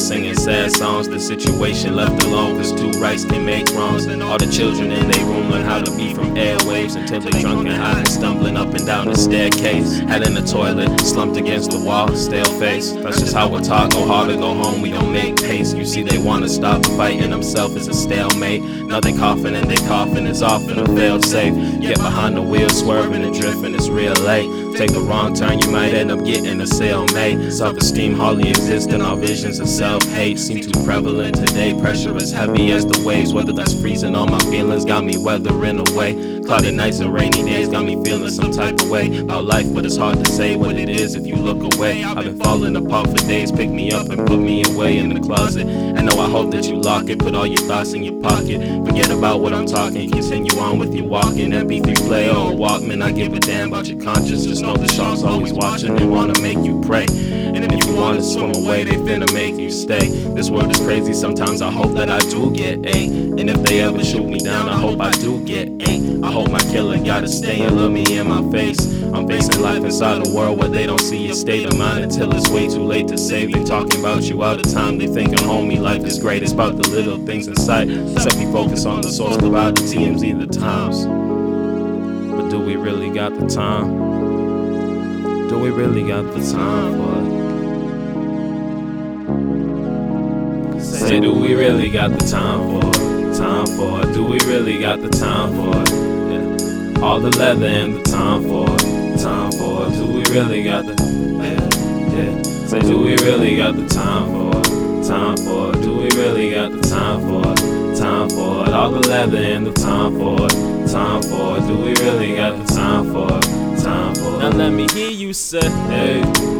singing sad songs. The situation left alone, cause two rights can make wrongs. All the children in their room learn how to be from airwaves until they drunk and high and stumbling up and down the staircase. Head in the toilet, slumped against the wall, stale face. That's just how we talk. Go hard or go home, we don't make pace. You see, they wanna stop fighting themselves, it's a stalemate. Nothing they coughing and they coughing is often a failed safe. Get behind the wheel, swerving and drifting, it's real late. Take a wrong turn, you might end up getting a cellmate. Self esteem hardly exists, and our visions of self hate seem too prevalent today. Pressure is heavy as the waves, whether that's freezing all my feelings, got me weathering away. Clouded nights and rainy days got me feeling some type of way about life, but it's hard to say what it is if you look away. I've been falling apart for days, pick me up and put me away in the closet. I know I hope that you lock it, put all your thoughts in your pocket. Forget about what I'm talking, continue on with your walking. MP3 player or Walkman, I give a damn about your conscience. Just know the shark's always watching and wanna make you pray. And if you wanna swim away, they finna make you stay. This world is crazy, sometimes I hope that I do get A. And if they ever shoot me down, I hope I do get A. I hope my killer gotta stay and look me in my face. I'm facing life inside a world where they don't see your state of mind until it's way too late to save. They talking about you all the time, they thinking, homie, life is great. It's about the little things in sight. Except we focus on the source, about the TMZ, the times. But do we really got the time? Do we really got the time for it? Say, do we really got the time for it? Time for it? Do we really got the time for it? Yeah. All the leather and the time for it. Time for it? Do we really got the yeah? yeah. Say, do we really got the time for it? Time for it? Do we really got the time for it? Time for it? All the leather and the time for it. Time for it? Do we really got the time for it? Time for it? Now let me hear you say, hey.